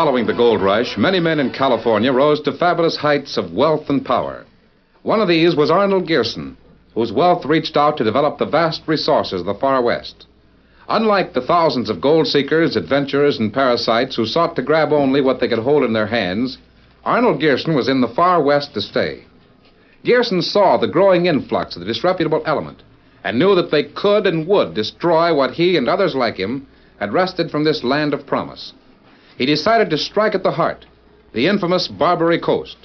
Following the gold rush, many men in California rose to fabulous heights of wealth and power. One of these was Arnold Gearson, whose wealth reached out to develop the vast resources of the far west. Unlike the thousands of gold seekers, adventurers, and parasites who sought to grab only what they could hold in their hands, Arnold Gearson was in the far west to stay. Gearson saw the growing influx of the disreputable element and knew that they could and would destroy what he and others like him had wrested from this land of promise. He decided to strike at the heart, the infamous Barbary Coast.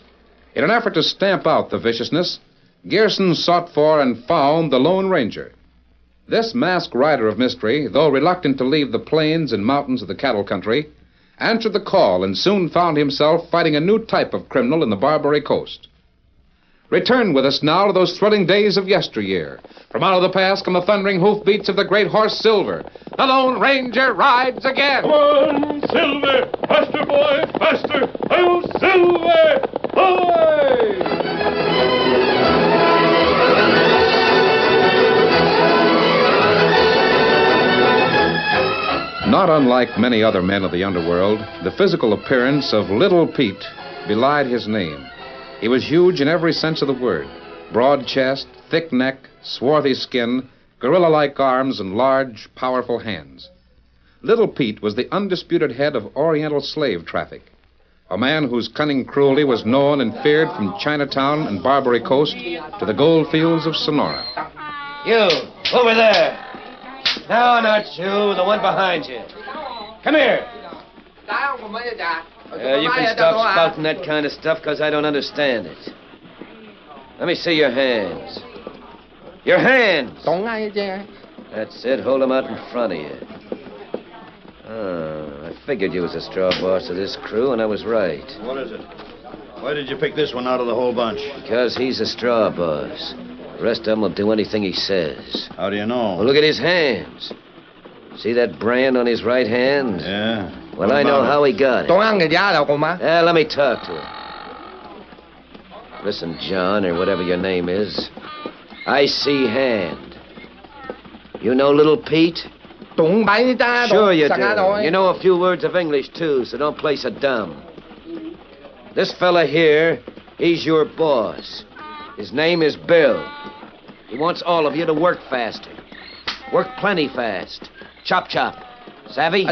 In an effort to stamp out the viciousness, Gearson sought for and found the Lone Ranger. This masked rider of mystery, though reluctant to leave the plains and mountains of the cattle country, answered the call and soon found himself fighting a new type of criminal in the Barbary Coast. Return with us now to those thrilling days of yesteryear. From out of the past come the thundering hoofbeats of the great horse Silver. The Lone Ranger rides again. Come on, Silver! Faster, boy, faster! Hail, Silver! Ahoy! Not unlike many other men of the underworld, the physical appearance of Little Pete belied his name. He was huge in every sense of the word broad chest, thick neck, swarthy skin, gorilla like arms, and large, powerful hands. Little Pete was the undisputed head of Oriental slave traffic, a man whose cunning cruelty was known and feared from Chinatown and Barbary Coast to the gold fields of Sonora. You, over there. No, not you, the one behind you. Come here. Uh, you can stop spouting that kind of stuff because I don't understand it. Let me see your hands. Your hands. That's it. Hold them out in front of you. Oh, I figured you was a straw boss of this crew, and I was right. What is it? Why did you pick this one out of the whole bunch? Because he's a straw boss. The rest of them will do anything he says. How do you know? Well, look at his hands. See that brand on his right hand? Yeah. Well, I know how he got it. Yeah, let me talk to him. Listen, John, or whatever your name is. I see hand. You know little Pete? Sure you do. You know a few words of English, too, so don't play so dumb. This fella here, he's your boss. His name is Bill. He wants all of you to work faster. Work plenty fast. Chop chop. Savvy?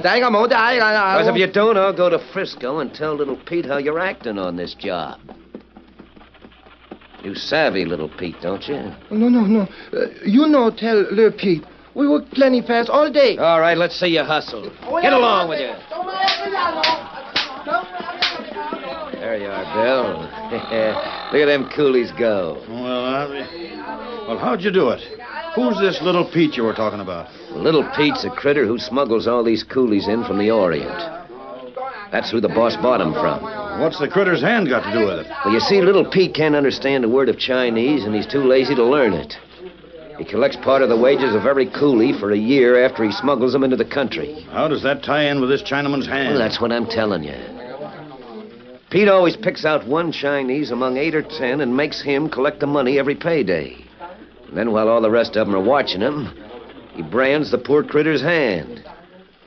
Because if you don't, I'll go to Frisco and tell little Pete how you're acting on this job. You savvy, little Pete, don't you? No, no, no. Uh, you know, tell Le Pete. We work plenty fast all day. All right, let's see you hustle. Get along with you. There you are, Bill. Look at them coolies go. Well, I... well, how'd you do it? Who's this little Pete you were talking about? Little Pete's a critter who smuggles all these coolies in from the Orient. That's who the boss bought 'em from. What's the critter's hand got to do with it? Well, you see, little Pete can't understand a word of Chinese, and he's too lazy to learn it. He collects part of the wages of every coolie for a year after he smuggles them into the country. How does that tie in with this Chinaman's hand? Well, that's what I'm telling you. Pete always picks out one Chinese among eight or ten and makes him collect the money every payday. And then, while all the rest of them are watching him, he brands the poor critter's hand.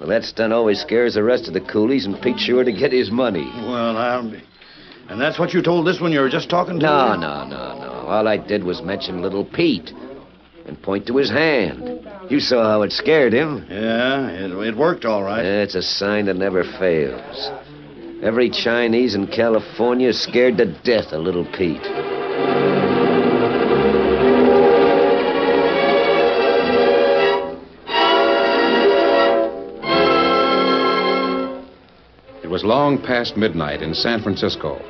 Well, that stunt always scares the rest of the coolies, and Pete's sure to get his money. Well, I'll be... And that's what you told this one you were just talking to? No, no, no, no. All I did was mention little Pete and point to his hand. You saw how it scared him. Yeah, it, it worked all right. It's a sign that never fails. Every Chinese in California is scared to death of little Pete. Was long past midnight in San Francisco,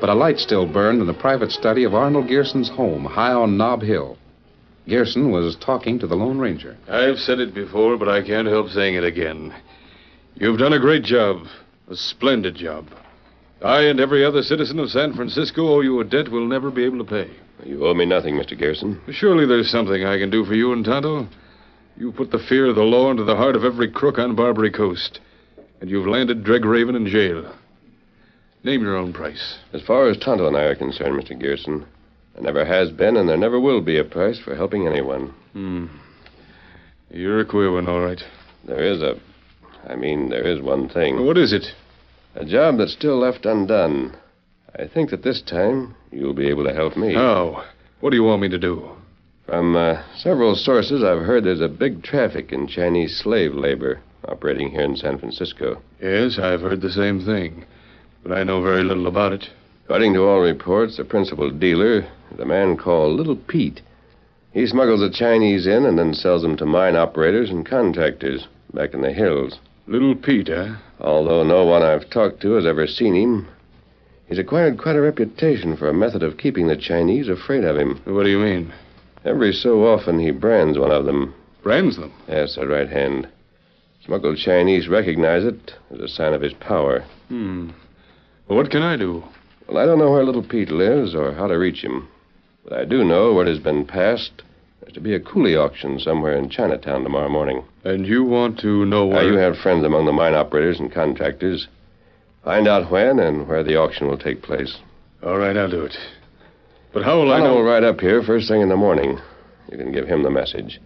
but a light still burned in the private study of Arnold Gearson's home high on Nob Hill. Gearson was talking to the Lone Ranger. I've said it before, but I can't help saying it again. You've done a great job, a splendid job. I and every other citizen of San Francisco owe you a debt we'll never be able to pay. You owe me nothing, Mr. Garrison. Surely there's something I can do for you and Tonto. You put the fear of the law into the heart of every crook on Barbary Coast, and you've landed Dreg Raven in jail. Name your own price. As far as Tonto and I are concerned, Mr. Garrison, there never has been and there never will be a price for helping anyone. Hmm. You're a queer one, all right. There is a. I mean, there is one thing. What is it? A job that's still left undone. I think that this time you'll be able to help me. How? What do you want me to do? From uh, several sources, I've heard there's a big traffic in Chinese slave labor operating here in San Francisco. Yes, I've heard the same thing, but I know very little about it. According to all reports, the principal dealer is a man called Little Pete. He smuggles the Chinese in and then sells them to mine operators and contractors back in the hills. Little Pete, eh? Although no one I've talked to has ever seen him, he's acquired quite a reputation for a method of keeping the Chinese afraid of him. What do you mean? Every so often he brands one of them. Brands them? Yes, the right hand. Smuggled Chinese recognize it as a sign of his power. Hmm. Well, what can I do? Well, I don't know where little Pete lives or how to reach him. But I do know word has been passed. There's to be a coolie auction somewhere in Chinatown tomorrow morning. And you want to know Now, where... you have friends among the mine operators and contractors. Find out when and where the auction will take place. All right, I'll do it. But how will I Tonto know... will ride up here first thing in the morning. You can give him the message.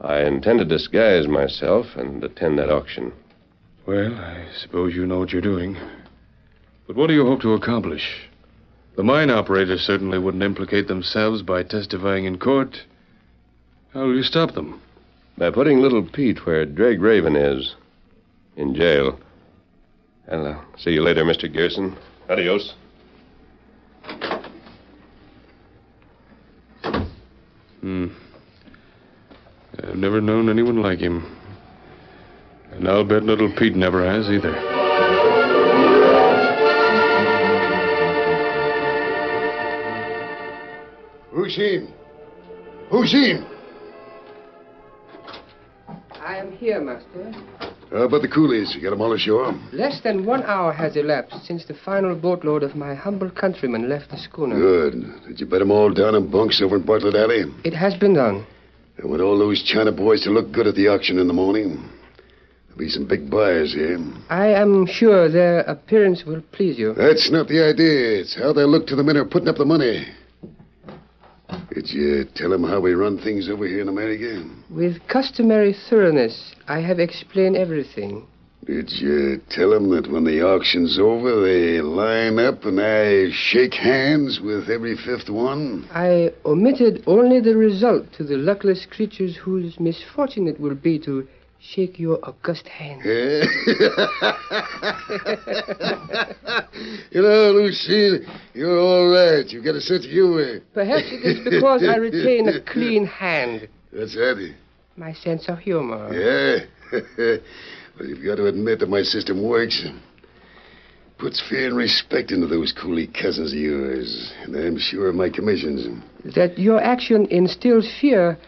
I intend to disguise myself and attend that auction. Well, I suppose you know what you're doing. But what do you hope to accomplish? The mine operators certainly wouldn't implicate themselves by testifying in court. How will you stop them? By putting little Pete where Dreg Raven is, in jail. I'll uh, see you later, Mr. Gerson. Adios. Hmm. I've never known anyone like him. And I'll bet little Pete never has either. Who's in? Who's in? I am here, Master. Uh, How about the coolies? You got them all ashore? Less than one hour has elapsed since the final boatload of my humble countrymen left the schooner. Good. Did you bed them all down in bunks over in Bartlett Alley? It has been done. I want all those China boys to look good at the auction in the morning. There'll be some big buyers here. I am sure their appearance will please you. That's not the idea. It's how they look to the men who are putting up the money. Did you tell them how we run things over here in America? With customary thoroughness, I have explained everything. Did you tell them that when the auction's over, they line up and I shake hands with every fifth one? I omitted only the result to the luckless creatures whose misfortune it will be to shake your august hand. you know, Lucille, you're all right. You've got a sense of humor. Perhaps it is because I retain a clean hand. That's it. My sense of humor. Yeah. well, you've got to admit that my system works. Puts fear and respect into those coolie cousins of yours. And I'm sure of my commissions. That your action instills fear,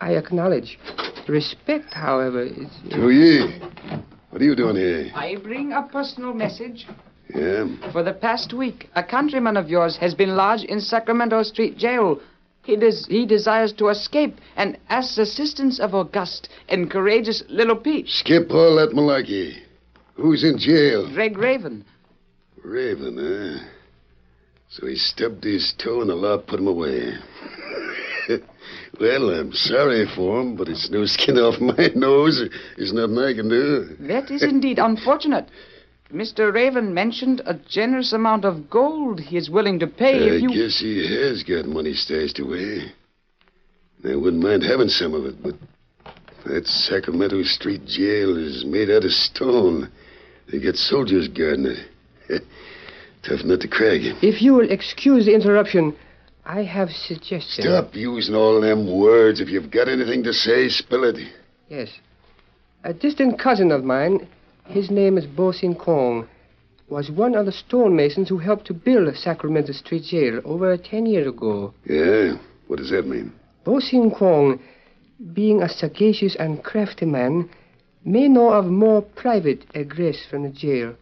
I acknowledge. Respect, however, is. Who ye? What are you doing here? I bring a personal message. Yeah? For the past week, a countryman of yours has been lodged in Sacramento Street Jail. He, des- he desires to escape and asks assistance of august and courageous little Pete. Skip all that malarkey. Who's in jail? Greg Raven. Raven, eh? So he stubbed his toe and the law put him away. well, I'm sorry for him, but it's no skin off my nose. There's nothing I can do. That is indeed unfortunate. Mr. Raven mentioned a generous amount of gold he is willing to pay I if you. guess he has got money stashed away. I wouldn't mind having some of it, but that Sacramento Street jail is made out of stone. They got soldiers guarding it. Tough nut to crack. If you will excuse the interruption, I have suggested. Stop using all them words. If you've got anything to say, spill it. Yes. A distant cousin of mine, his name is Bo Sin Kong, was one of the stonemasons who helped to build Sacramento Street Jail over ten years ago. Yeah? What does that mean? Bo Sin Kong, being a sagacious and crafty man, may know of more private egress from the jail.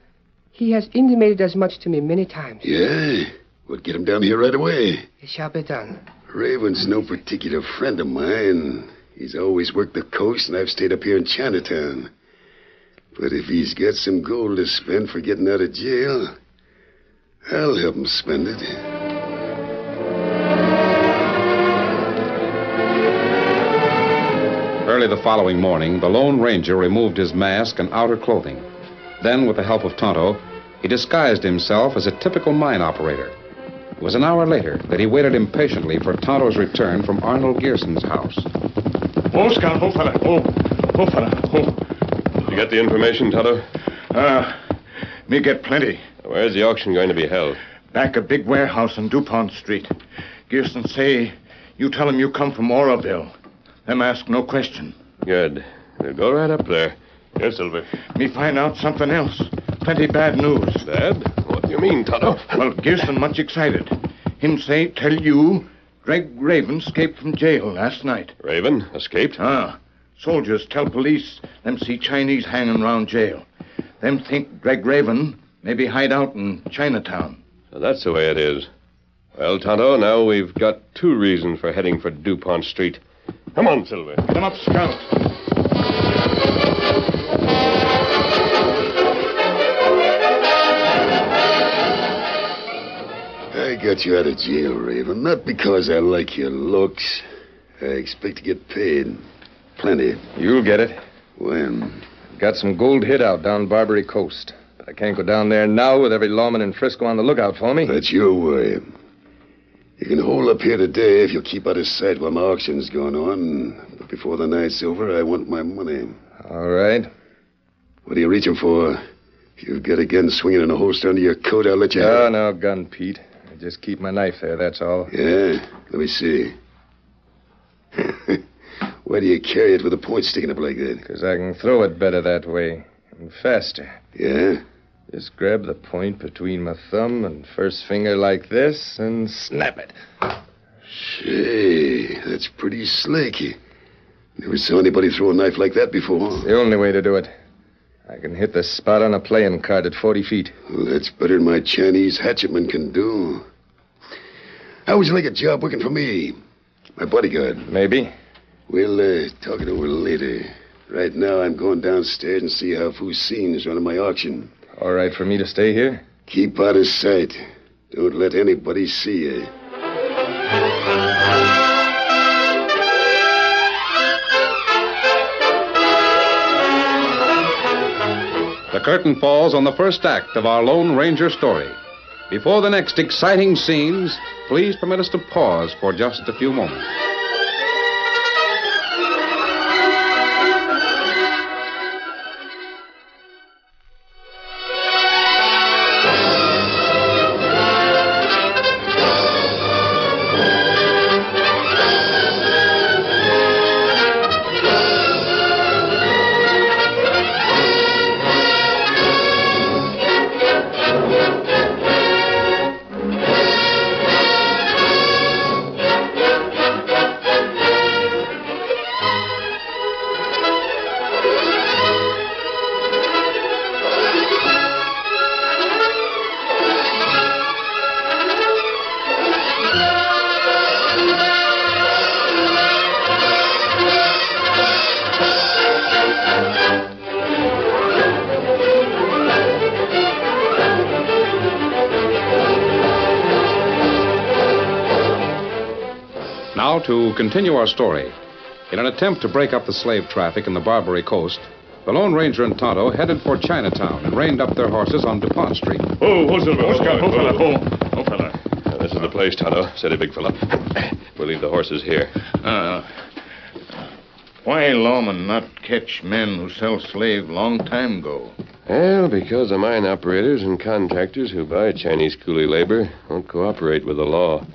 He has intimated as much to me many times. Yeah? Well, get him down here right away. It shall be done. Raven's no particular friend of mine. He's always worked the coast, and I've stayed up here in Chinatown. But if he's got some gold to spend for getting out of jail, I'll help him spend it. Early the following morning, the Lone Ranger removed his mask and outer clothing. Then, with the help of Tonto, he disguised himself as a typical mine operator. It was an hour later that he waited impatiently for Tonto's return from Arnold Gearson's house. Oh, Scout, oh, fella. Oh, oh, fella. Oh. Get the information, Tonto? Ah, me get plenty. Where's the auction going to be held? Back a big warehouse on DuPont Street. Gearson say you tell him you come from Oroville. Them ask no question. Good. We'll go right up there. Here, Silver. Me find out something else. Plenty bad news. Bad? What do you mean, Tonto? Well, Gearson much excited. Him say tell you Greg Raven escaped from jail last night. Raven escaped? Ah. Soldiers tell police them see Chinese hanging around jail. Them think Greg Raven maybe hide out in Chinatown. So that's the way it is. Well, Tonto, now we've got two reasons for heading for DuPont Street. Come on, Silver. Come up, Scout. I got you out of jail, Raven, not because I like your looks. I expect to get paid. Plenty. You'll get it. When? Got some gold hid out down Barbary Coast. But I can't go down there now with every lawman in Frisco on the lookout for me. That's your way. You can hold up here today if you'll keep out of sight while my auction's going on. But before the night's over, I want my money. All right. What are you reaching for? If you've got a gun swinging in a holster under your coat, I'll let you have Oh, it. no gun, Pete. I just keep my knife there, that's all. Yeah? Let me see. Why do you carry it with the point sticking up like that? Because I can throw it better that way. And faster. Yeah? Just grab the point between my thumb and first finger like this and snap it. Say, that's pretty slick. Never saw anybody throw a knife like that before. It's the only way to do it. I can hit the spot on a playing card at 40 feet. Well, that's better than my Chinese hatchetman can do. How would you like a job working for me? My bodyguard. Maybe. We'll uh, talk it over later. Right now, I'm going downstairs and see how Fusine's running my auction. All right for me to stay here? Keep out of sight. Don't let anybody see you. The curtain falls on the first act of our Lone Ranger story. Before the next exciting scenes, please permit us to pause for just a few moments. Now, to continue our story. In an attempt to break up the slave traffic in the Barbary Coast, the Lone Ranger and Tonto headed for Chinatown and reined up their horses on DuPont Street. Oh, oh, Silver. Oh, Scout. Oh, fella. Oh, oh, fella. Now, this is the place, Tonto. Steady, big fella. We'll leave the horses here. Uh, why lawmen not catch men who sell slave long time ago? Well, because the mine operators and contractors who buy Chinese coolie labor won't cooperate with the law.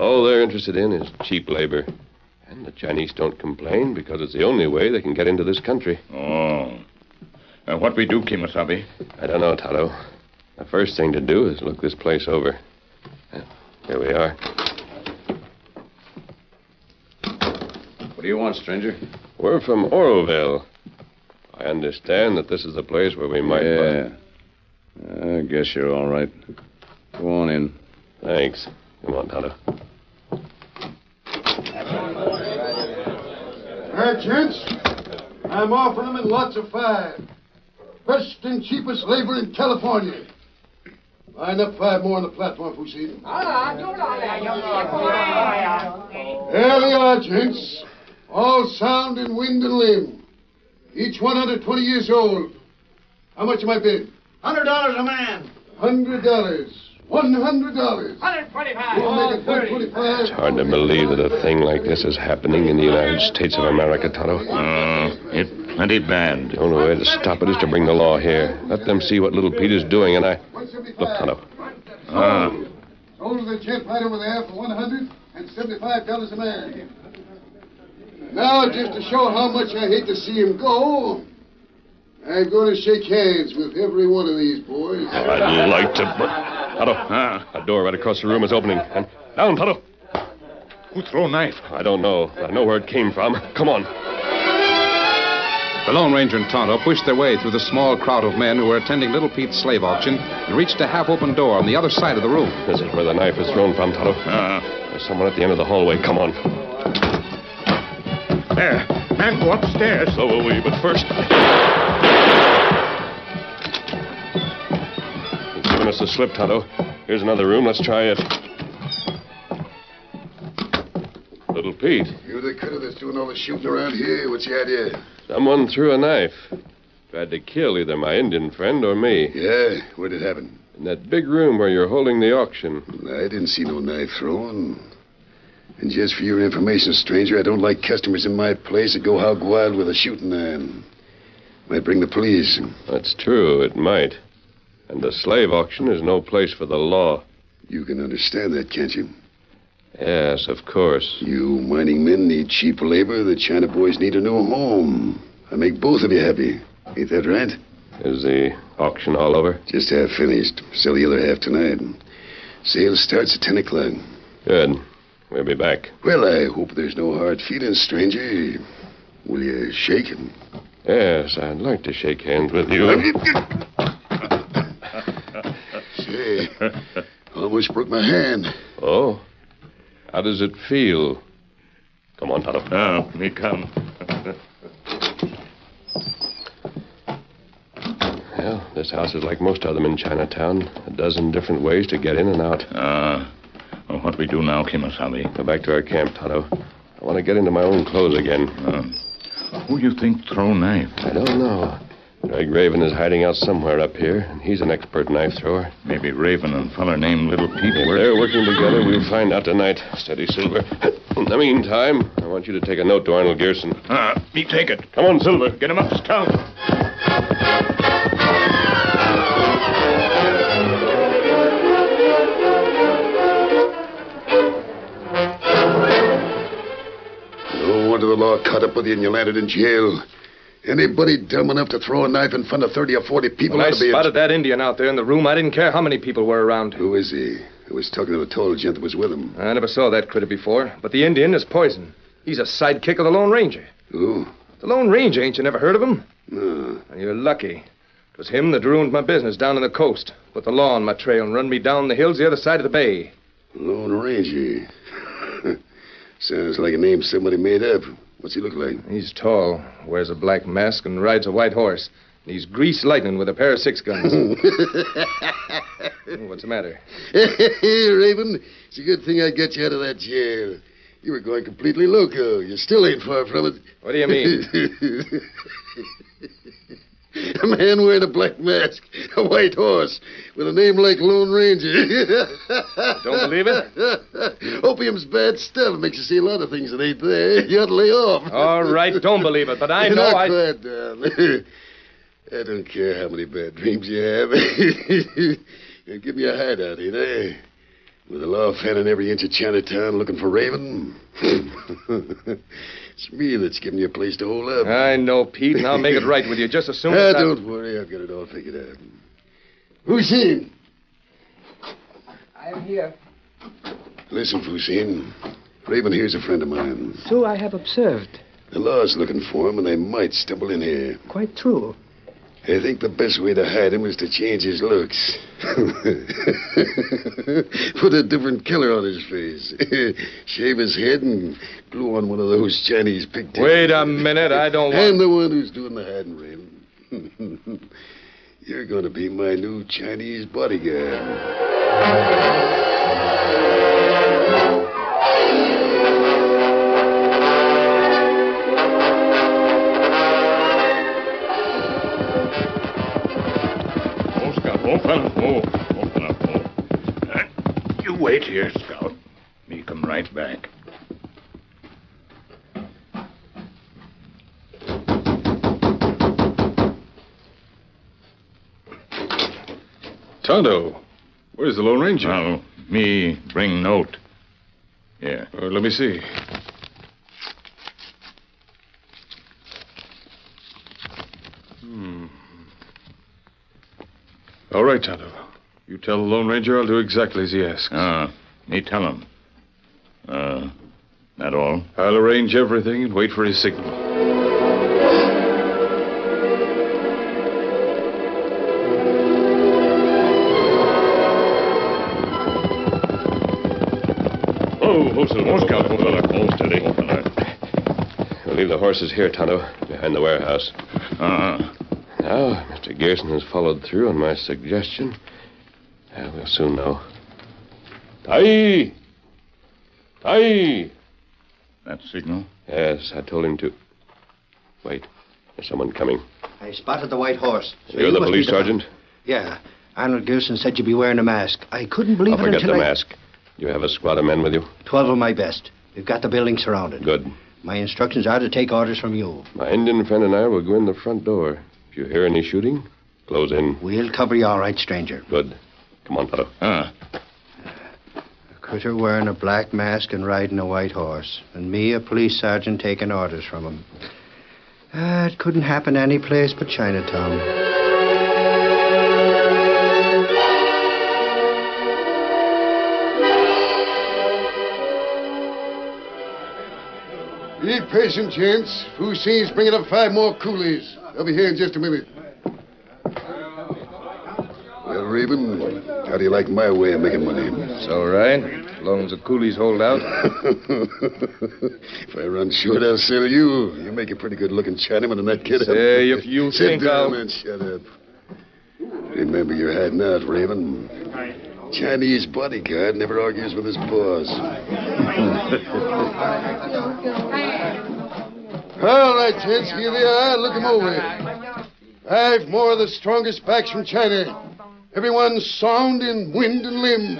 All they're interested in is cheap labor. And the Chinese don't complain because it's the only way they can get into this country. Oh. Uh, what we do, Kemo Sabe? I don't know, Tonto. The first thing to do is look this place over. Here we are. What do you want, stranger? We're from Oroville. I understand that this is the place where we might. Yeah. I guess you're all right. Go on in. Thanks. Come on, Tonto. Gents. I'm offering them in lots of five. Best and cheapest labor in California. Line up five more on the platform, Fusin. There they are, gents. All sound in wind and limb. Each one under 20 years old. How much am I bid? Hundred dollars a man. Hundred dollars. One hundred dollars. Hundred twenty-five. We'll make it one twenty-five. It's hard to believe that a thing like this is happening in the United States of America, Tonto. Uh, it plenty bad. The only way to stop it is to bring the law here. Let them see what little Pete is doing, and I. Look, Tonto. Ah. Sold to the gent right over there for one hundred and seventy-five dollars a man. Now, just to show how much I hate to see him go, I'm going to shake hands with every one of these boys. I'd like to. Bur- Tonto, a door right across the room is opening. And down, Tonto. Who throw knife? I don't know. I know where it came from. Come on. The Lone Ranger and Tonto pushed their way through the small crowd of men who were attending Little Pete's slave auction and reached a half open door on the other side of the room. This is where the knife is thrown from, Tonto. Uh, There's someone at the end of the hallway. Come on. there. Man, go upstairs. So will we, but first. He's given us a slip, Tonto. Here's another room. Let's try it. Little Pete, You're the critter that's doing all the shooting around here. What's the idea? someone threw a knife. Tried to kill either my Indian friend or me. Yeah, where'd it happen? In that big room where you're holding the auction. I didn't see no knife thrown. And just for your information, stranger, I don't like customers in my place that go hog wild with a shooting iron. Might bring the police. That's true, it might. And the slave auction is no place for the law. You can understand that, can't you? Yes, of course. You mining men need cheap labor. The China boys need a new home. I make both of you happy. Ain't that right? Is the auction all over? Just half finished. Sell the other half tonight. Sale starts at 10 o'clock. Good. We'll be back. Well, I hope there's no hard feelings, stranger. Will you shake him? Yes, I'd like to shake hands with you. Say, almost broke my hand. Oh? How does it feel? Come on, Tonto. Oh, me come. Well, this house is like most of them in Chinatown. A dozen different ways to get in and out. Uh, well, what we do now, Kemo Sabe? Go back to our camp, Tonto. I want to get into my own clothes again. Uh, who do you think throw knife? I don't know. Greg Raven is hiding out somewhere up here, and he's an expert knife thrower. Maybe Raven and feller named Little Pete If work. they're working together, we'll find out tonight. Steady, Silver. In the meantime, I want you to take a note to Arnold Gearson. Ah, me take it. Come on, Silver. Get him up, scout. No wonder the law caught up with you and you landed in jail. Anybody dumb enough to throw a knife in front of 30 or 40 people When I ought to be... spotted that Indian out there in the room, I didn't care how many people were around. Who is he? I was talking to the tall gent that was with him. I never saw that critter before, but the Indian is poison. He's a sidekick of the Lone Ranger. Who? The Lone Ranger, ain't you never heard of him? No. And you're lucky. It was him that ruined my business down on the coast, put the law on my trail, and run me down the hills the other side of the bay. Lone Ranger. Sounds like a name somebody made up. What's he look like? He's tall, wears a black mask, and rides a white horse. And he's greased lightning with a pair of six guns. What's the matter? Hey, Raven, it's a good thing I got you out of that jail. You were going completely loco. You still ain't far from it. What do you mean? a man wearing a black mask, a white horse, with a name like Lone Ranger. Don't believe it? Opium's bad stuff. Makes you see a lot of things that ain't there. You ought to lay off. All right, don't believe it, but I know Not I. I don't care how many bad dreams you have. Give me a hideout, ain't I? With the law fanning every inch of Chinatown looking for Raven. it's me that's giving you a place to hold up. I know, Pete, and I'll make it right with you just as soon Ah. I- don't worry, I've got it all figured out. Hussein! I am here. Listen, Hussein. Raven here's a friend of mine. So I have observed. The law's looking for him, and they might stumble in here. Quite true. I think the best way to hide him is to change his looks. Put a different color on his face. Shave his head and glue on one of those Chinese pigtails. Wait a minute, I don't want. I'm the one who's doing the hiding, Raven. You're going to be my new Chinese bodyguard. Wait here, Scout. Me come right back. Tonto, where's the Lone Ranger? Now, me bring note. Here. Uh, let me see. Hmm. All right, Tonto. You tell the Lone Ranger I'll do exactly as he asks. Ah, me tell him. Uh, that all? I'll arrange everything and wait for his signal. Oh, hold still. Scout. Oh, fella. Oh, steady. Fella. We'll leave the horses here, Tonto, behind the warehouse. Uh-huh. Now, Mr. Gerson has followed through on my suggestion. Uh, we'll soon know. Tai! Tai! That signal? Yes, I told him to. Wait, there's someone coming. I spotted the white horse. So You're you the must be police sergeant? Yeah. Arnold Gerson said you'd be wearing a mask. I couldn't believe Oh, it forget until the I... mask. You have a squad of men with you? Twelve of my best. We've got the building surrounded. Good. My instructions are to take orders from you. My Indian friend and I will go in the front door. If you hear any shooting, close in. We'll cover you all right, stranger. Good. Come on, Tonto. Ah. A critter wearing a black mask and riding a white horse. And me, a police sergeant, taking orders from him. Ah, it couldn't happen any place but Chinatown. Be patient, gents. Hussein's bringing up five more coolies. They'll be here in just a minute. Well, Raven, how do you like my way of making money? It's all right, as long as the coolies hold out. if I run short, I'll sell you. You make a pretty good-looking Chinaman in that kid. Say, if you Sit think down I'll- and shut up. Remember, you're hiding out, Raven. Chinese bodyguard never argues with his boss. All right, gents, here they are. Look 'em over. Five more of the strongest backs from China. Everyone sound in wind and limb.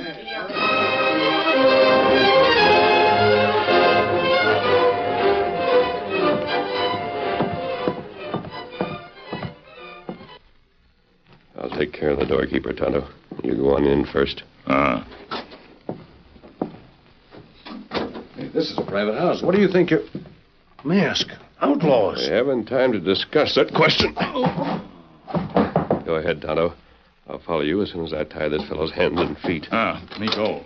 I'll take care of the doorkeeper, Tonto. You go on in first. Ah. This is a private house. What do you think you're. Mask. Outlaws. We haven't time to discuss that question. Go ahead, Tonto. I'll follow you as soon as I tie this fellow's hands and feet. Ah, me go.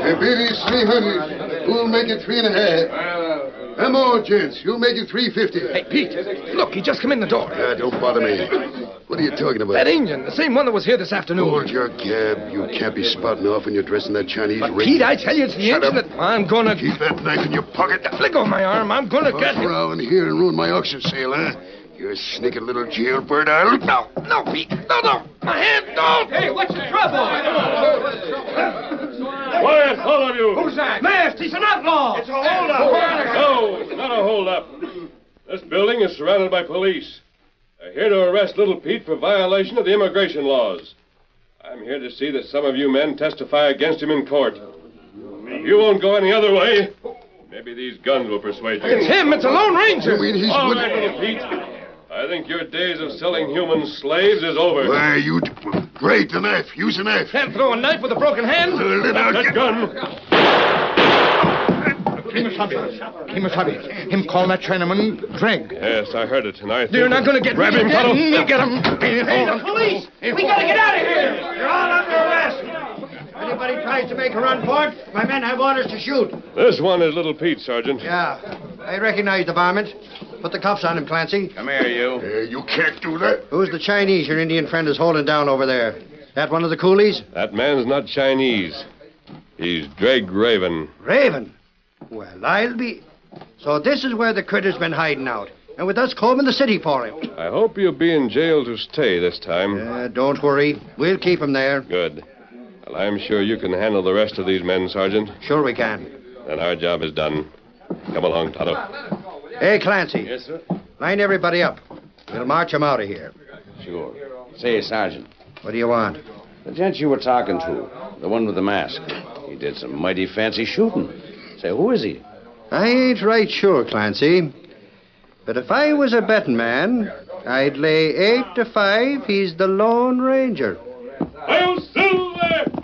Hey, baby's 300. Who'll make it three and a half? Come on, gents. You'll make it 350. Hey, Pete, look, he just come in the door. Ah, don't bother me. What are you talking about? That Indian, the same one that was here this afternoon. Hold your gab. You can't be spouting off when you're dressing that Chinese But, ring. Pete, I tell you, it's the Shut Indian up. that... I'm gonna... Keep that knife in your pocket. Let go of my arm. I'm gonna Fuss get him. around here and ruin my auction sale, huh? You sneaking little jailbird. Uh, I'll... No, no, Pete. No, no. My hand, don't. Hey, what's the trouble? Quiet, all of you. Who's that? Mask. arrest. He's an outlaw. It's a holdup. No, it's not a holdup. This building is surrounded by police. They're here to arrest Little Pete for violation of the immigration laws. I'm here to see that some of you men testify against him in court. If you won't go any other way, maybe these guns will persuade you. It's him. It's a Lone Ranger. All right, Little Pete. I think your days of selling human slaves is over. Why, you... Great, the knife. Use the knife. Can't throw a knife with a broken hand. Uh, let out that get- gun. Kemo Sabe. Kimasabi. Him call that Chinaman Dreg. Yes, I heard it, and I think... You're not going to get Grab me him, again. fellow. Me get him. Hey, the police. We got to get out of here. You're all under arrest. Anybody tries to make a run for it, my men have orders to shoot. This one is Little Pete, Sergeant. Yeah, I recognize the varmint. Put the cuffs on him, Clancy. Come here, you. Uh, you can't do that. Who's the Chinese your Indian friend is holding down over there? That one of the coolies? That man's not Chinese. He's Dreg Raven. Raven. Well, I'll be. So this is where the critter's been hiding out. And with us combing the city for him. I hope you'll be in jail to stay this time. Uh, don't worry. We'll keep him there. Good. Well, I'm sure you can handle the rest of these men, Sergeant. Sure we can. Then our job is done. Come along, Tonto. Hey, Clancy. Yes, sir. Line everybody up. We'll march 'em out of here. Sure. Say, Sergeant, What do you want? the gent you were talking to, the one with the mask, he did some mighty fancy shooting. Say, who is he? I ain't right sure, Clancy. But if I was a betting man, I'd lay eight to five he's the Lone Ranger. Hail Silver!